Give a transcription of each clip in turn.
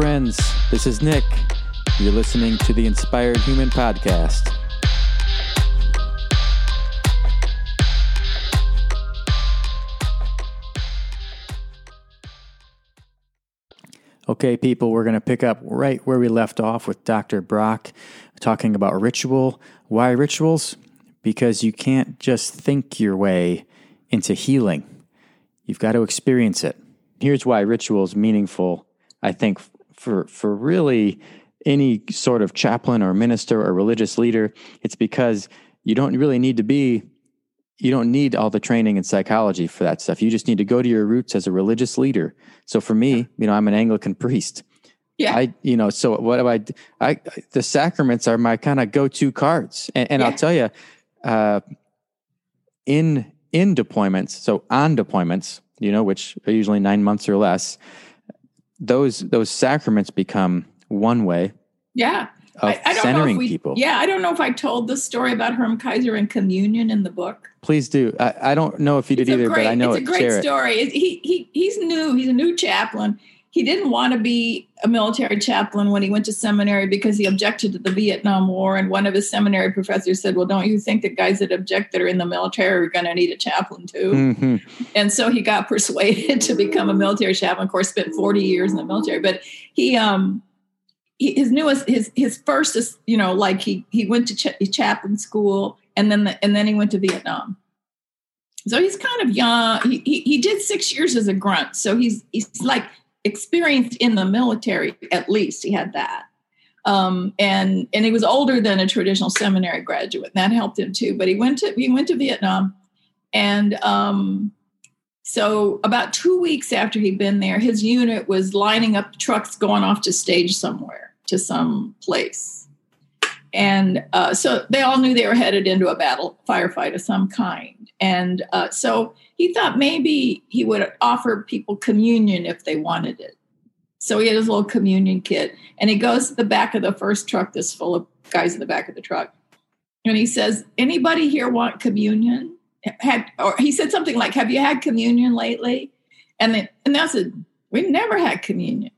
friends. This is Nick. You're listening to the Inspired Human Podcast. Okay, people, we're going to pick up right where we left off with Dr. Brock talking about ritual. Why rituals? Because you can't just think your way into healing, you've got to experience it. Here's why ritual is meaningful, I think, for, for really any sort of chaplain or minister or religious leader. It's because you don't really need to be you don't need all the training in psychology for that stuff. You just need to go to your roots as a religious leader. So for me, you know, I'm an Anglican priest. Yeah. I, you know, so what do I, I, the sacraments are my kind of go-to cards. And, and Yeah. I'll tell you, uh, in, in deployments, so on deployments, you know, which are usually nine months or less, those, those sacraments become one way Yeah. of I, I don't know centering if we, people. Yeah, I don't know if I told the story about Herm Keizer and communion in the book. Please do. I, I don't know if you did either, great, but I know it's it. a great Share story. It- He he he's new. He's a new chaplain. He didn't want to be a military chaplain when he went to seminary because he objected to the Vietnam War. And one of his seminary professors said, "Well, don't you think that guys that object that are in the military are going to need a chaplain too?" Mhm. and so he got persuaded to become a military chaplain. Of course, spent forty years in the military, but he um he, his newest his his first is you know like he he went to cha- chaplain school and then the, and then he went to Vietnam. So he's kind of young. He, he he did six years as a grunt, so he's he's like experienced in the military at least. He had that. Um, and and he was older than a traditional seminary graduate. And that helped him too. But he went to he went to Vietnam, and um, so about two weeks after he'd been there, his unit was lining up trucks going off to stage somewhere to some place. And uh, so they all knew they were headed into a battle firefight of some kind. And uh, so he thought maybe he would offer people communion if they wanted it. So he had his little communion kit, and he goes to the back of the first truck that's full of guys in the back of the truck. And he says, Anybody here want communion? Had or he said something like, Have you had communion lately? And then and I said, We never had communion.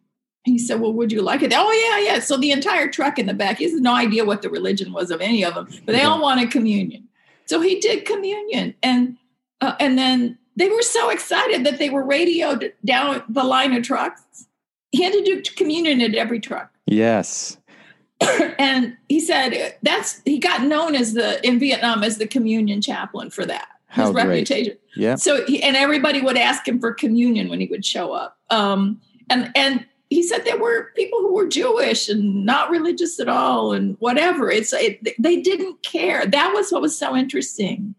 He said, Well, would you like it? Oh, yeah, yeah. So the entire truck in the back, he has no idea what the religion was of any of them, but they all wanted communion. So he did communion. And uh, and then they were so excited that they were radioed down the line of trucks. He had to do communion at every truck. Yes. and he said that's he got known as the in Vietnam as the communion chaplain for that. How his great. reputation. Yeah. So he, and everybody would ask him for communion when he would show up. Um, and and he said there were people who were Jewish and not religious at all and whatever. It's it, they didn't care. That was what was so interesting,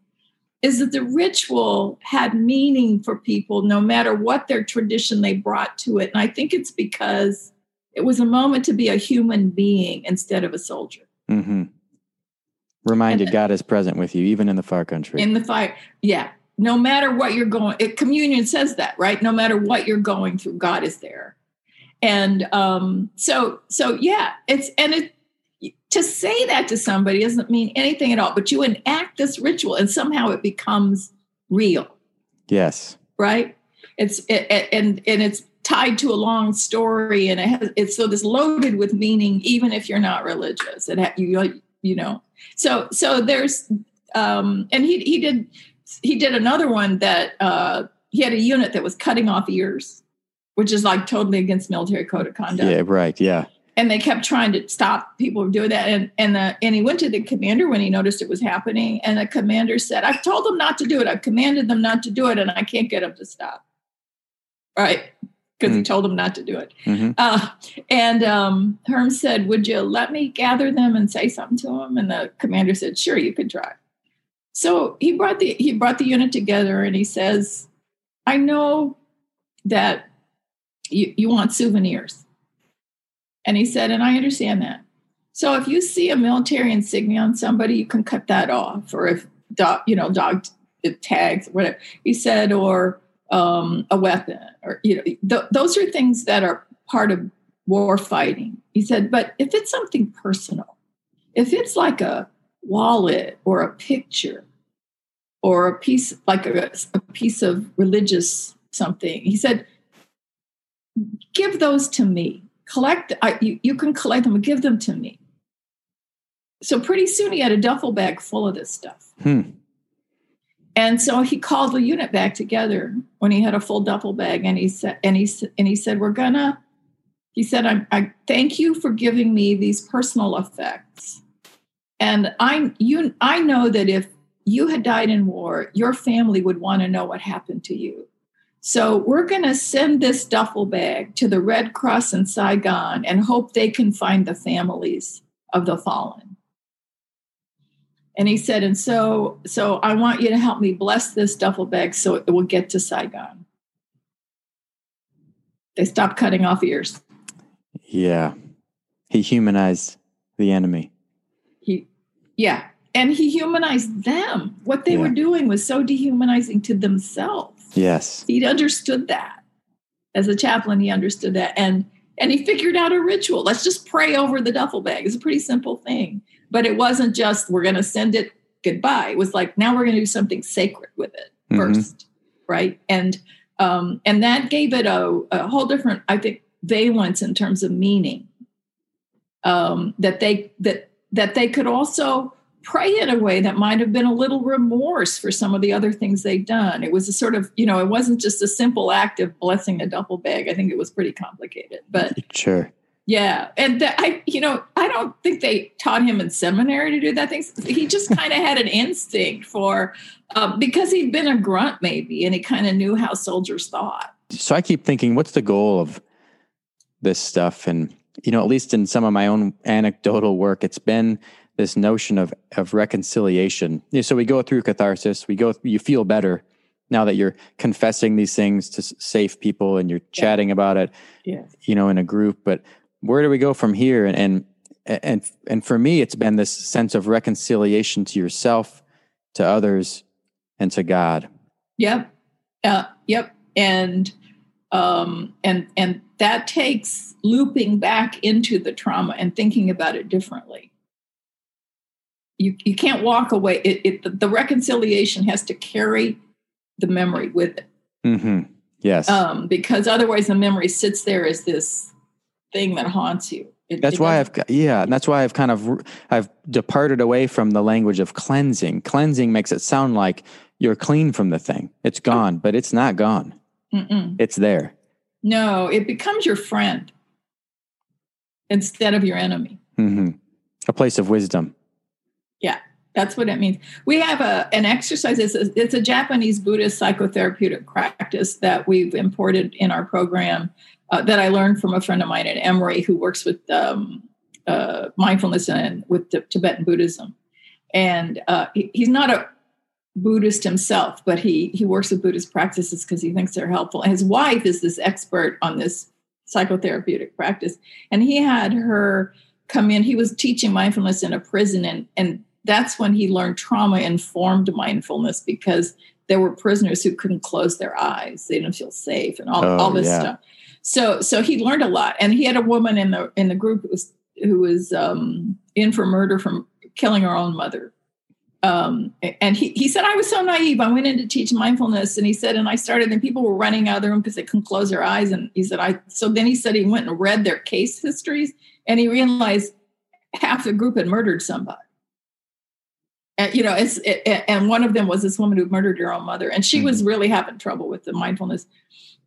is that the ritual had meaning for people no matter what their tradition they brought to it. And I think it's because it was a moment to be a human being instead of a soldier hmm Reminded And- God is present with you, even in the far country. in the fire. Yeah. No matter what you're going, it, communion says that, right? No matter what you're going through, God is there. And um, so, so yeah, it's and it to say that to somebody doesn't mean anything at all. But you enact this ritual, and somehow it becomes real, yes. right? It's it, it- and and it's tied to a long story, and it has, it's so this loaded with meaning, even if you're not religious. and you you know. So so there's um, and he he did he did another one that uh, he had a unit that was cutting off ears, which is like totally against military code of conduct Yeah, right. Yeah. and they kept trying to stop people from doing that. And and the, and he went to the commander when he noticed it was happening, and the commander said, "I've told them not to do it. I've commanded them not to do it, and I can't get them to stop." Right, because he Mm. told them not to do it. hmm Uh, and um, Herm said, "Would you let me gather them and say something to them?" And the commander said, "Sure, you can try." So he brought the he brought the unit together, and he says, "I know that you, you want souvenirs." And he said, "And I understand that. So if you see a military insignia on somebody, you can cut that off, or if dog, you know, dog tags, whatever." He said, or um, a weapon, or you know, th- those are things that are part of war fighting. He said, but if it's something personal, if it's like a wallet or a picture or a piece like a, a piece of religious something, he said, give those to me. collect, I, you, you can collect them and give them to me. So pretty soon he had a duffel bag full of this stuff. Hmm. And so he called the unit back together when he had a full duffel bag, and he said, and he and he said, "We're gonna." He said, I, "I thank you for giving me these personal effects, and I you I know that if you had died in war, your family would want to know what happened to you. So we're going to send this duffel bag to the Red Cross in Saigon and hope they can find the families of the fallen." And he said, and so, so I want you to help me bless this duffel bag so it will get to Saigon. They stopped cutting off ears. Yeah. He humanized the enemy. He, yeah. And he humanized them. What they Yeah. were doing was so dehumanizing to themselves. Yes. He understood that. As a chaplain, he understood that. And and he figured out a ritual. Let's just pray over the duffel bag. It's a pretty simple thing. But it wasn't just we're going to send it goodbye. It was like now we're going to do something sacred with it Mhm. 1st right? And um, and that gave it a, a whole different, I think, valence in terms of meaning. Um, that they that that they could also pray in a way that might have been a little remorse for some of the other things they'd done. It was a sort of, you know, it wasn't just a simple act of blessing a duffel bag. I think it was pretty complicated. But Sure. yeah, and that I, you know, I don't think they taught him in seminary to do that thing. He just kind of had an instinct for, um, because he'd been a grunt maybe, and he kind of knew how soldiers thought. So I keep thinking, what's the goal of this stuff? And, you know, at least in some of my own anecdotal work, it's been this notion of, of reconciliation. So we go through catharsis, we go, you feel better now that you're confessing these things to safe people and you're chatting about it, Yes. you know, in a group. But where do we go from here? And, and, and, and for me, it's been this sense of reconciliation to yourself, to others, and to God. Yep. Uh, yep. And um, and and that takes looping back into the trauma and thinking about it differently. You you can't walk away. It, it the reconciliation has to carry the memory with it. Mm-hmm. Yes. um, because otherwise the memory sits there as this thing that haunts you. It- That's it why I've yeah, and that's why I've kind of I've departed away from the language of cleansing. Cleansing makes it sound like you're clean from the thing. It's gone, but it's not gone. Mm-mm. It's there. no, it becomes your friend instead of your enemy. Mm-hmm. A place of wisdom. Yeah, that's what it means. We have a an exercise. It's a, it's a Japanese Buddhist psychotherapeutic practice that we've imported in our program uh, that I learned from a friend of mine at Emory who works with um, uh, mindfulness and with Tibetan Buddhism. And uh, he, he's not a Buddhist himself, but he he works with Buddhist practices because he thinks they're helpful. And his wife is this expert on this psychotherapeutic practice, and he had her come in. He was teaching mindfulness in a prison, and and that's when he learned trauma informed mindfulness because there were prisoners who couldn't close their eyes; they didn't feel safe, and all, Oh, all this yeah. stuff. So so he learned a lot, and he had a woman in the in the group who was who was um, in for murder from killing her own mother. Um, and he, he said, I was so naive. I went in to teach mindfulness. And he said, and I started, and people were running out of the room because they couldn't close their eyes. And he said, I, so then he said he went and read their case histories and he realized half the group had murdered somebody. And, you know, it's, it, and one of them was this woman who murdered her own mother. And she was mm-hmm. really having trouble with the mindfulness.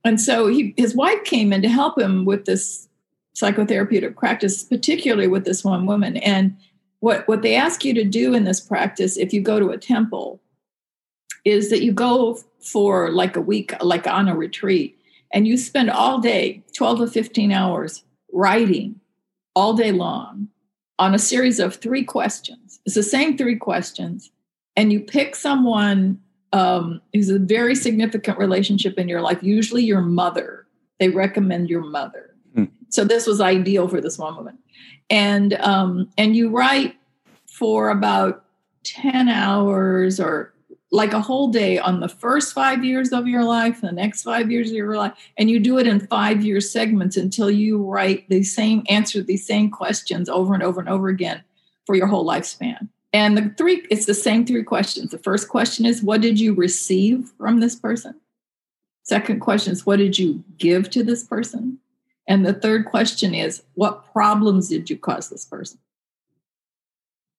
And so he, his wife came in to help him with this psychotherapeutic practice, particularly with this one woman. And what what they ask you to do in this practice if you go to a temple is that you go for like a week like on a retreat and you spend all day 12 to 15 hours writing all day long on a series of three questions. It's the same three questions and you pick someone um, who's a very significant relationship in your life usually your mother. They recommend your mother. Hmm. so this was ideal for this one woman. And um, and you write for about 10 hours or like a whole day on the first five years of your life the next five years of your life and you do it in five year segments until you write the same answer these same questions over and over and over again for your whole lifespan. And the three it's the same three questions. The first question is what did you receive from this person? Second question is what did you give to this person? And the third question is, what problems did you cause this person?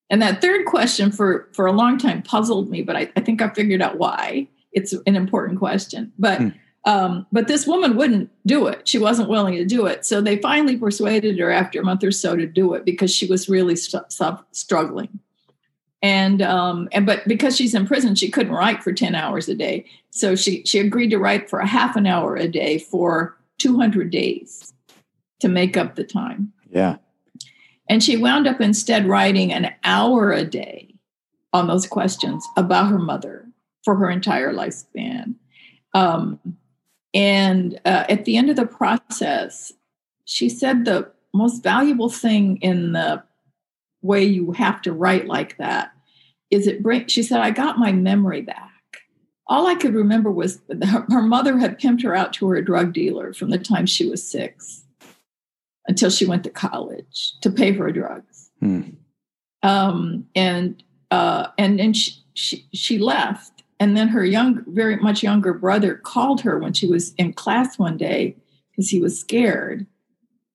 And that third question for, for a long time puzzled me, but I, I think I figured out why. It's an important question. But hmm. um, but this woman wouldn't do it. She wasn't willing to do it. So they finally persuaded her after a month or so to do it because she was really st- st- struggling. And um, and but because she's in prison, she couldn't write for 10 hours a day. So she she agreed to write for a half an hour a day for 200 days to make up the time. Yeah. And she wound up instead writing an hour a day on those questions about her mother for her entire lifespan. Um, and uh, at the end of the process, she said the most valuable thing in the way you have to write like that is it bring she said i got my memory back all i could remember was her, her mother had pimped her out to her drug dealer from the time she was six until she went to college to pay for her drugs. Hmm. Um, and uh, and then she, she, she left, and then her young, very much younger brother called her when she was in class one day because he was scared,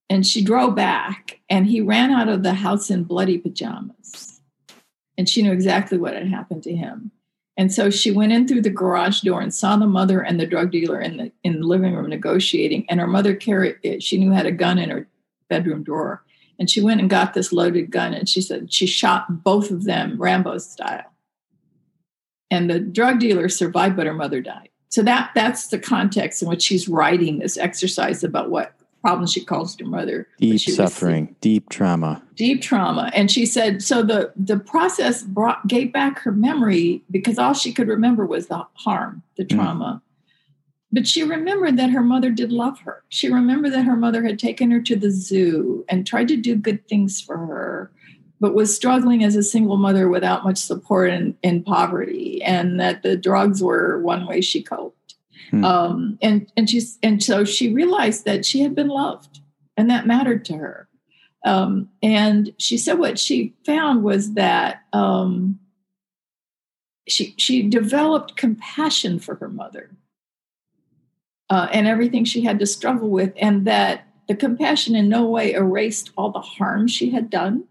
and she drove back, and he ran out of the house in bloody pajamas, and she knew exactly what had happened to him. And so she went in through the garage door and saw the mother and the drug dealer in the in the living room negotiating. And her mother carried it. She knew had a gun in her bedroom drawer. And she went and got this loaded gun and she said she shot both of them Rambo style. And the drug dealer survived, but her mother died. So that that's the context in which she's writing this exercise about what problems she calls her mother. Deep suffering, deep trauma. Deep trauma. And she said, so the the process brought gave back her memory because all she could remember was the harm, the mm. trauma. But she remembered that her mother did love her. She remembered that her mother had taken her to the zoo and tried to do good things for her, but was struggling as a single mother without much support and in poverty, and that the drugs were one way she coped. Hmm. Um, and and she's and so she realized that she had been loved, and that mattered to her. Um, and she said what she found was that um, she she developed compassion for her mother uh, and everything she had to struggle with, and that the compassion in no way erased all the harm she had done,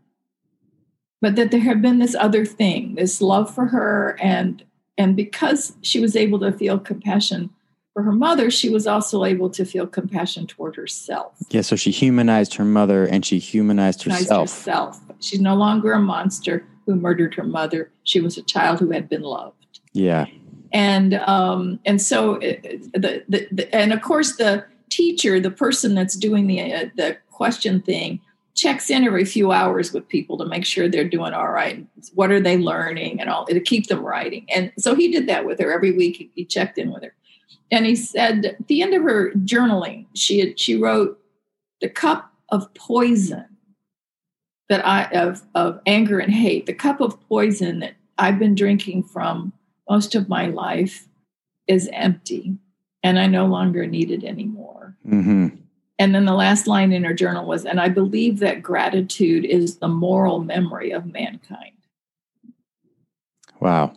but that there had been this other thing, this love for her, and and because she was able to feel compassion for her mother, she was also able to feel compassion toward herself. Yeah, so she humanized her mother and she humanized herself. herself. She's no longer a monster who murdered her mother. She was a child who had been loved. Yeah and um, and so it, the, the, the, and of course the teacher the person that's doing the uh, the question thing checks in every few hours with people to make sure they're doing all right. What are they learning and all to keep them writing. And so he did that with her. Every week he checked in with her. And he said at the end of her journaling she had, she wrote the cup of poison that i of of anger and hate the cup of poison that i've been drinking from most of my life is empty and I no longer need it anymore. Mm-hmm. And then the last line in her journal was, and I believe that gratitude is the moral memory of mankind. Wow.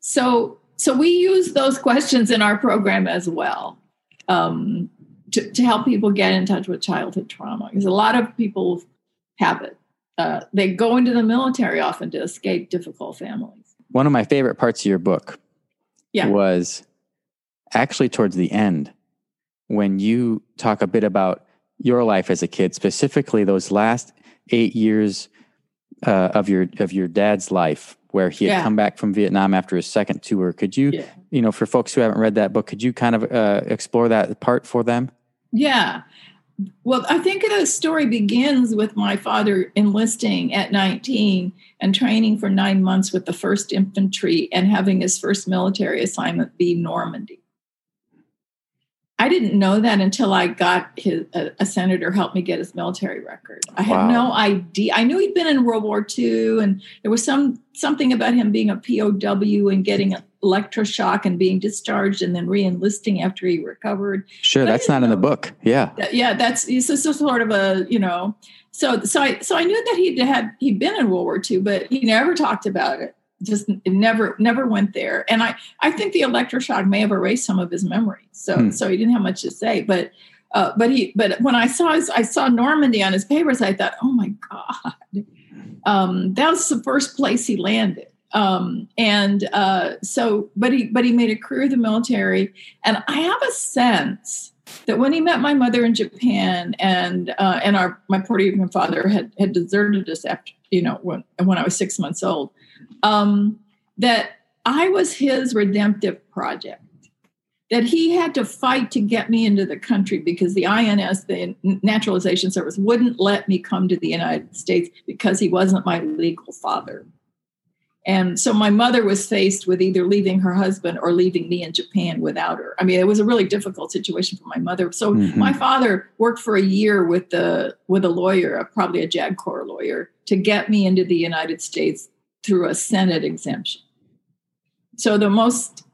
So, so we use those questions in our program as well um, to, to help people get in touch with childhood trauma because a lot of people have it. Uh, they go into the military often to escape difficult families one of my favorite parts of your book yeah. was actually towards the end when you talk a bit about your life as a kid, specifically those last eight years uh, of your of your dad's life, where he had yeah. come back from Vietnam after his second tour. Could you, yeah. you know, for folks who haven't read that book, could you kind of uh, explore that part for them? Yeah. Well, I think the story begins with my father enlisting at 19 and training for nine months with the 1st Infantry and having his first military assignment be Normandy. I didn't know that until I got his, a, a senator helped me get his military record. I had no idea. I knew he'd been in World War II, and there was some something about him being a POW and getting electroshock and being discharged and then re-enlisting after he recovered. Sure, but that's not know, in the book. Yeah, that, yeah, that's it's just sort of a you know. So so I so I knew that he had he'd been in World War II, but he never talked about it just never never went there and i i think the electroshock may have erased some of his memories so hmm. so he didn't have much to say but uh, but he, but when I saw his, I saw Normandy on his papers, I thought, oh my God, um, that was the first place he landed. Um, and uh, so, but he, but he made a career in the military, and I have a sense that when he met my mother in Japan, and uh, and our my Puerto Rican father had had deserted us after you know when when I was six months old, um, that I was his redemptive project that he had to fight to get me into the country because the INS, the Naturalization Service, wouldn't let me come to the United States because he wasn't my legal father. And so my mother was faced with either leaving her husband or leaving me in Japan without her. I mean, it was a really difficult situation for my mother. So mm-hmm. my father worked for a year with the with a lawyer, probably a JAG Corps lawyer, to get me into the United States through a Senate exemption. So the most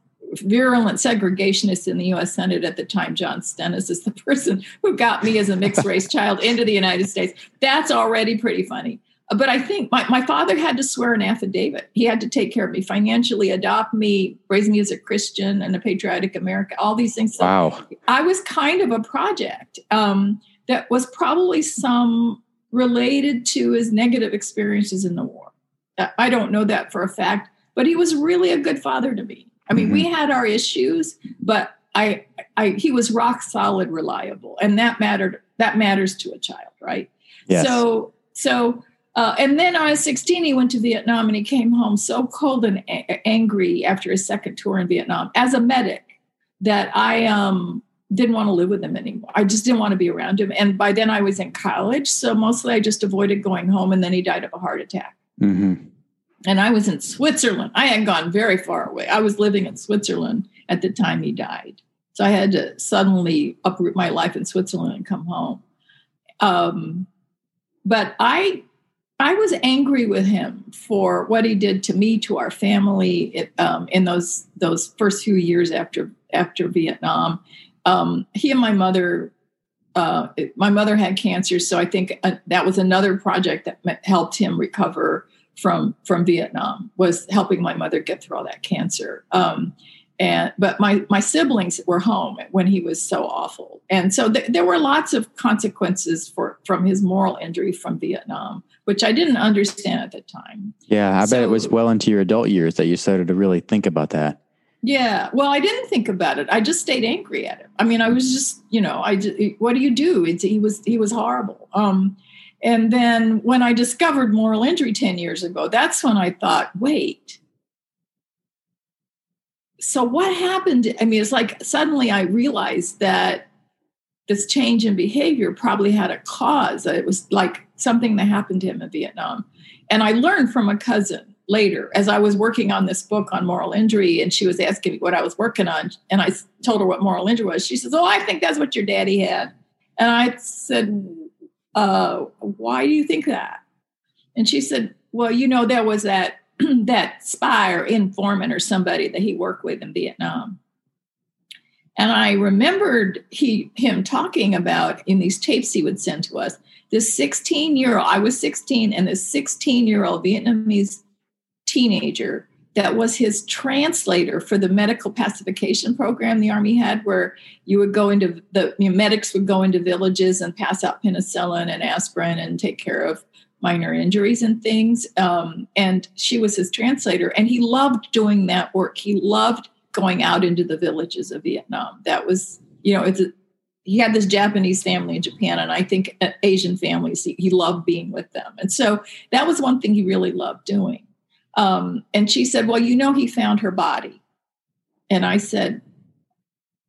virulent segregationist in the US Senate at the time, John Stennis, is the person who got me as a mixed race child into the United States. That's already pretty funny. But I think my, my father had to swear an affidavit. He had to take care of me financially, adopt me, raise me as a Christian and a patriotic American, all these things. So wow. I was kind of a project um, that was probably some related to his negative experiences in the war. I don't know that for a fact, but he was really a good father to me. I mean, mm-hmm. we had our issues, but I, I, he was rock solid, reliable, and that mattered. That matters to a child, right? Yes. So, so, uh, and then I was 16. He went to Vietnam, and he came home so cold and a- angry after his second tour in Vietnam as a medic that I um, didn't want to live with him anymore. I just didn't want to be around him. And by then, I was in college, so mostly I just avoided going home. And then he died of a heart attack. Mm-hmm and I was in Switzerland. I had gone very far away. I was living in Switzerland at the time he died. So I had to suddenly uproot my life in Switzerland and come home. Um, but I I was angry with him for what he did to me, to our family, um, in those those first few years after after Vietnam. Um, he and my mother, uh, my mother had cancer, so I think uh, that was another project that helped him recover from from Vietnam was helping my mother get through all that cancer. Um, and but my my siblings were home when he was so awful, and so th- there were lots of consequences for from his moral injury from Vietnam, which I didn't understand at the time. Yeah, I so, bet it was well into your adult years that you started to really think about that. Yeah, well, I didn't think about it. I just stayed angry at him. I mean, I was just, you know, I just, what do you do? It's, he was he was horrible. Um, and then when I discovered moral injury 10 years ago, that's when I thought, wait. So what happened? I mean, it's like suddenly I realized that this change in behavior probably had a cause. It was like something that happened to him in Vietnam. And I learned from a cousin later as I was working on this book on moral injury, and she was asking me what I was working on. And I told her what moral injury was. She says, Oh, I think that's what your daddy had. And I said, uh, why do you think that? And she said, well, you know, there was that that spy or informant or somebody that he worked with in Vietnam. And I remembered he him talking about in these tapes he would send to us this 16 year old, I was 16, and this 16 year old Vietnamese teenager that was his translator for the medical pacification program the army had where you would go into the you know, medics would go into villages and pass out penicillin and aspirin and take care of minor injuries and things. Um, and she was his translator and he loved doing that work. He loved going out into the villages of vietnam. That was you know it's he had this japanese family in japan and i think uh, asian families he, he loved being with them and so that was one thing he really loved doing um, and she said, Well, you know, he found her body. And I said,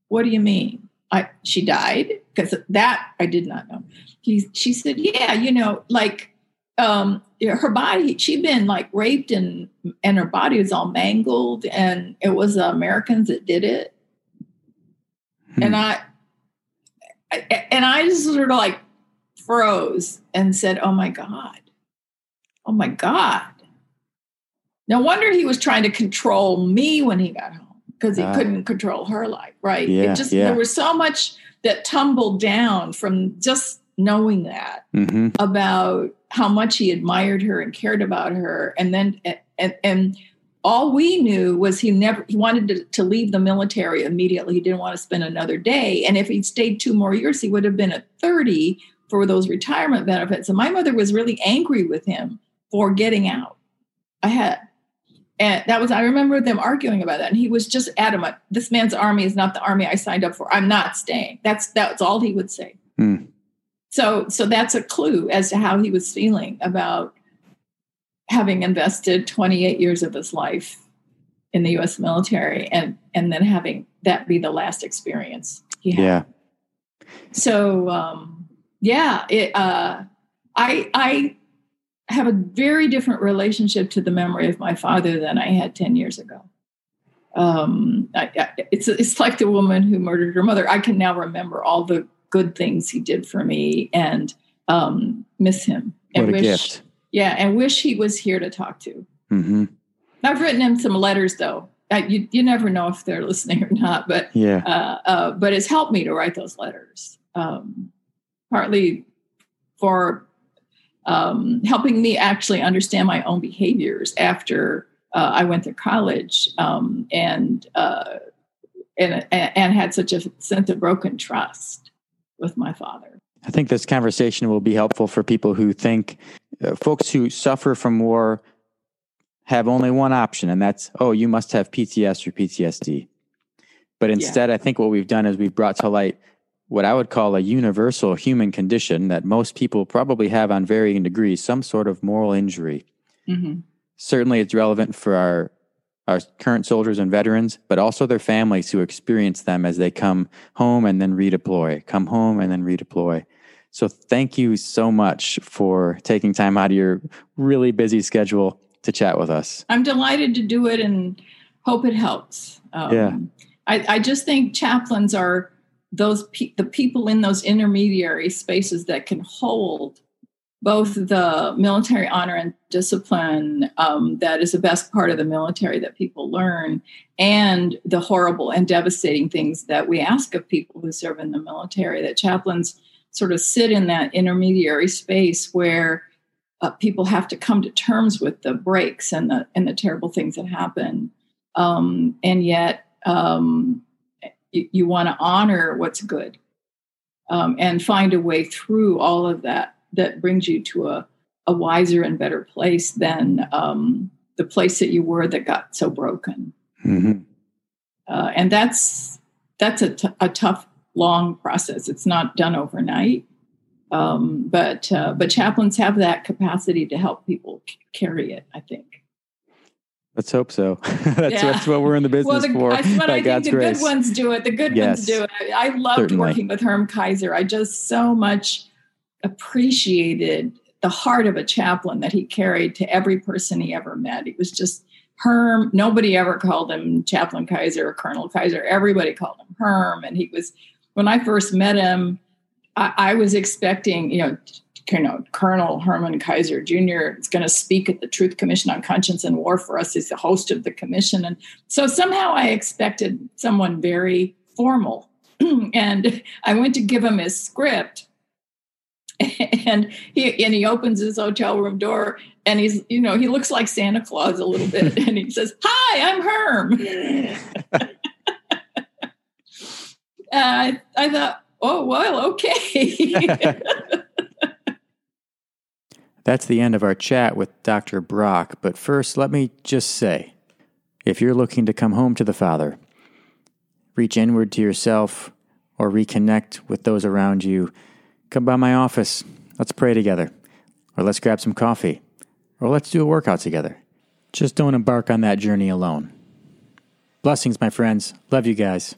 What do you mean? I, she died? Because that I did not know. He, she said, Yeah, you know, like um, her body, she'd been like raped and and her body was all mangled, and it was the Americans that did it. Hmm. And I and I just sort of like froze and said, Oh my God. Oh my God. No wonder he was trying to control me when he got home because he uh, couldn't control her life, right? Yeah, it just yeah. there was so much that tumbled down from just knowing that mm-hmm. about how much he admired her and cared about her, and then and and all we knew was he never he wanted to, to leave the military immediately. He didn't want to spend another day. And if he'd stayed two more years, he would have been at 30 for those retirement benefits. And my mother was really angry with him for getting out. I had and that was I remember them arguing about that. And he was just adamant. This man's army is not the army I signed up for. I'm not staying. That's that's all he would say. Hmm. So so that's a clue as to how he was feeling about having invested 28 years of his life in the US military and and then having that be the last experience he had. Yeah. So um yeah, it uh I I have a very different relationship to the memory of my father than I had 10 years ago. Um, I, I, it's, it's like the woman who murdered her mother. I can now remember all the good things he did for me and um, miss him. And what a wish, gift. Yeah, and wish he was here to talk to. Mm-hmm. I've written him some letters, though. I, you, you never know if they're listening or not, but yeah. Uh, uh, but it's helped me to write those letters. Um, partly for um, helping me actually understand my own behaviors after uh, I went to college um, and, uh, and and had such a sense of broken trust with my father. I think this conversation will be helpful for people who think uh, folks who suffer from war have only one option, and that's oh, you must have PTS or PTSD. But instead, yeah. I think what we've done is we've brought to light what I would call a universal human condition that most people probably have on varying degrees, some sort of moral injury. Mm-hmm. Certainly, it's relevant for our our current soldiers and veterans, but also their families who experience them as they come home and then redeploy, come home and then redeploy. So, thank you so much for taking time out of your really busy schedule to chat with us. I'm delighted to do it and hope it helps. Um, yeah. I, I just think chaplains are those pe- the people in those intermediary spaces that can hold both the military honor and discipline um, that is the best part of the military that people learn and the horrible and devastating things that we ask of people who serve in the military that chaplains sort of sit in that intermediary space where uh, people have to come to terms with the breaks and the and the terrible things that happen um, and yet um, you, you want to honor what's good um, and find a way through all of that that brings you to a, a wiser and better place than um, the place that you were that got so broken. Mm-hmm. Uh, and that's that's a, t- a tough, long process. It's not done overnight, um, but uh, but chaplains have that capacity to help people c- carry it. I think. Let's hope so. that's, yeah. that's, what we're in the business well, the, for. That's what I think the grace. good ones do it. The good yes. ones do it. I loved Certainly. working with Herm Keizer. I just so much appreciated the heart of a chaplain that he carried to every person he ever met. He was just Herm. Nobody ever called him Chaplain Keizer or Colonel Keizer. Everybody called him Herm. And he was, when I first met him, I, I was expecting, you know, you know, Colonel Herman Keizer Jr. is going to speak at the Truth Commission on Conscience and War for us. He's the host of the commission. And so somehow I expected someone very formal. and I went to give him his script. And he and he opens his hotel room door and he's you know he looks like Santa Claus a little bit and he says hi I'm Herm. uh, I thought oh well okay That's the end of our chat with Dr. Brock, but first let me just say if you're looking to come home to the Father, reach inward to yourself, or reconnect with those around you, come by my office. Let's pray together, or let's grab some coffee, or let's do a workout together. Just don't embark on that journey alone. Blessings, my friends. Love you guys.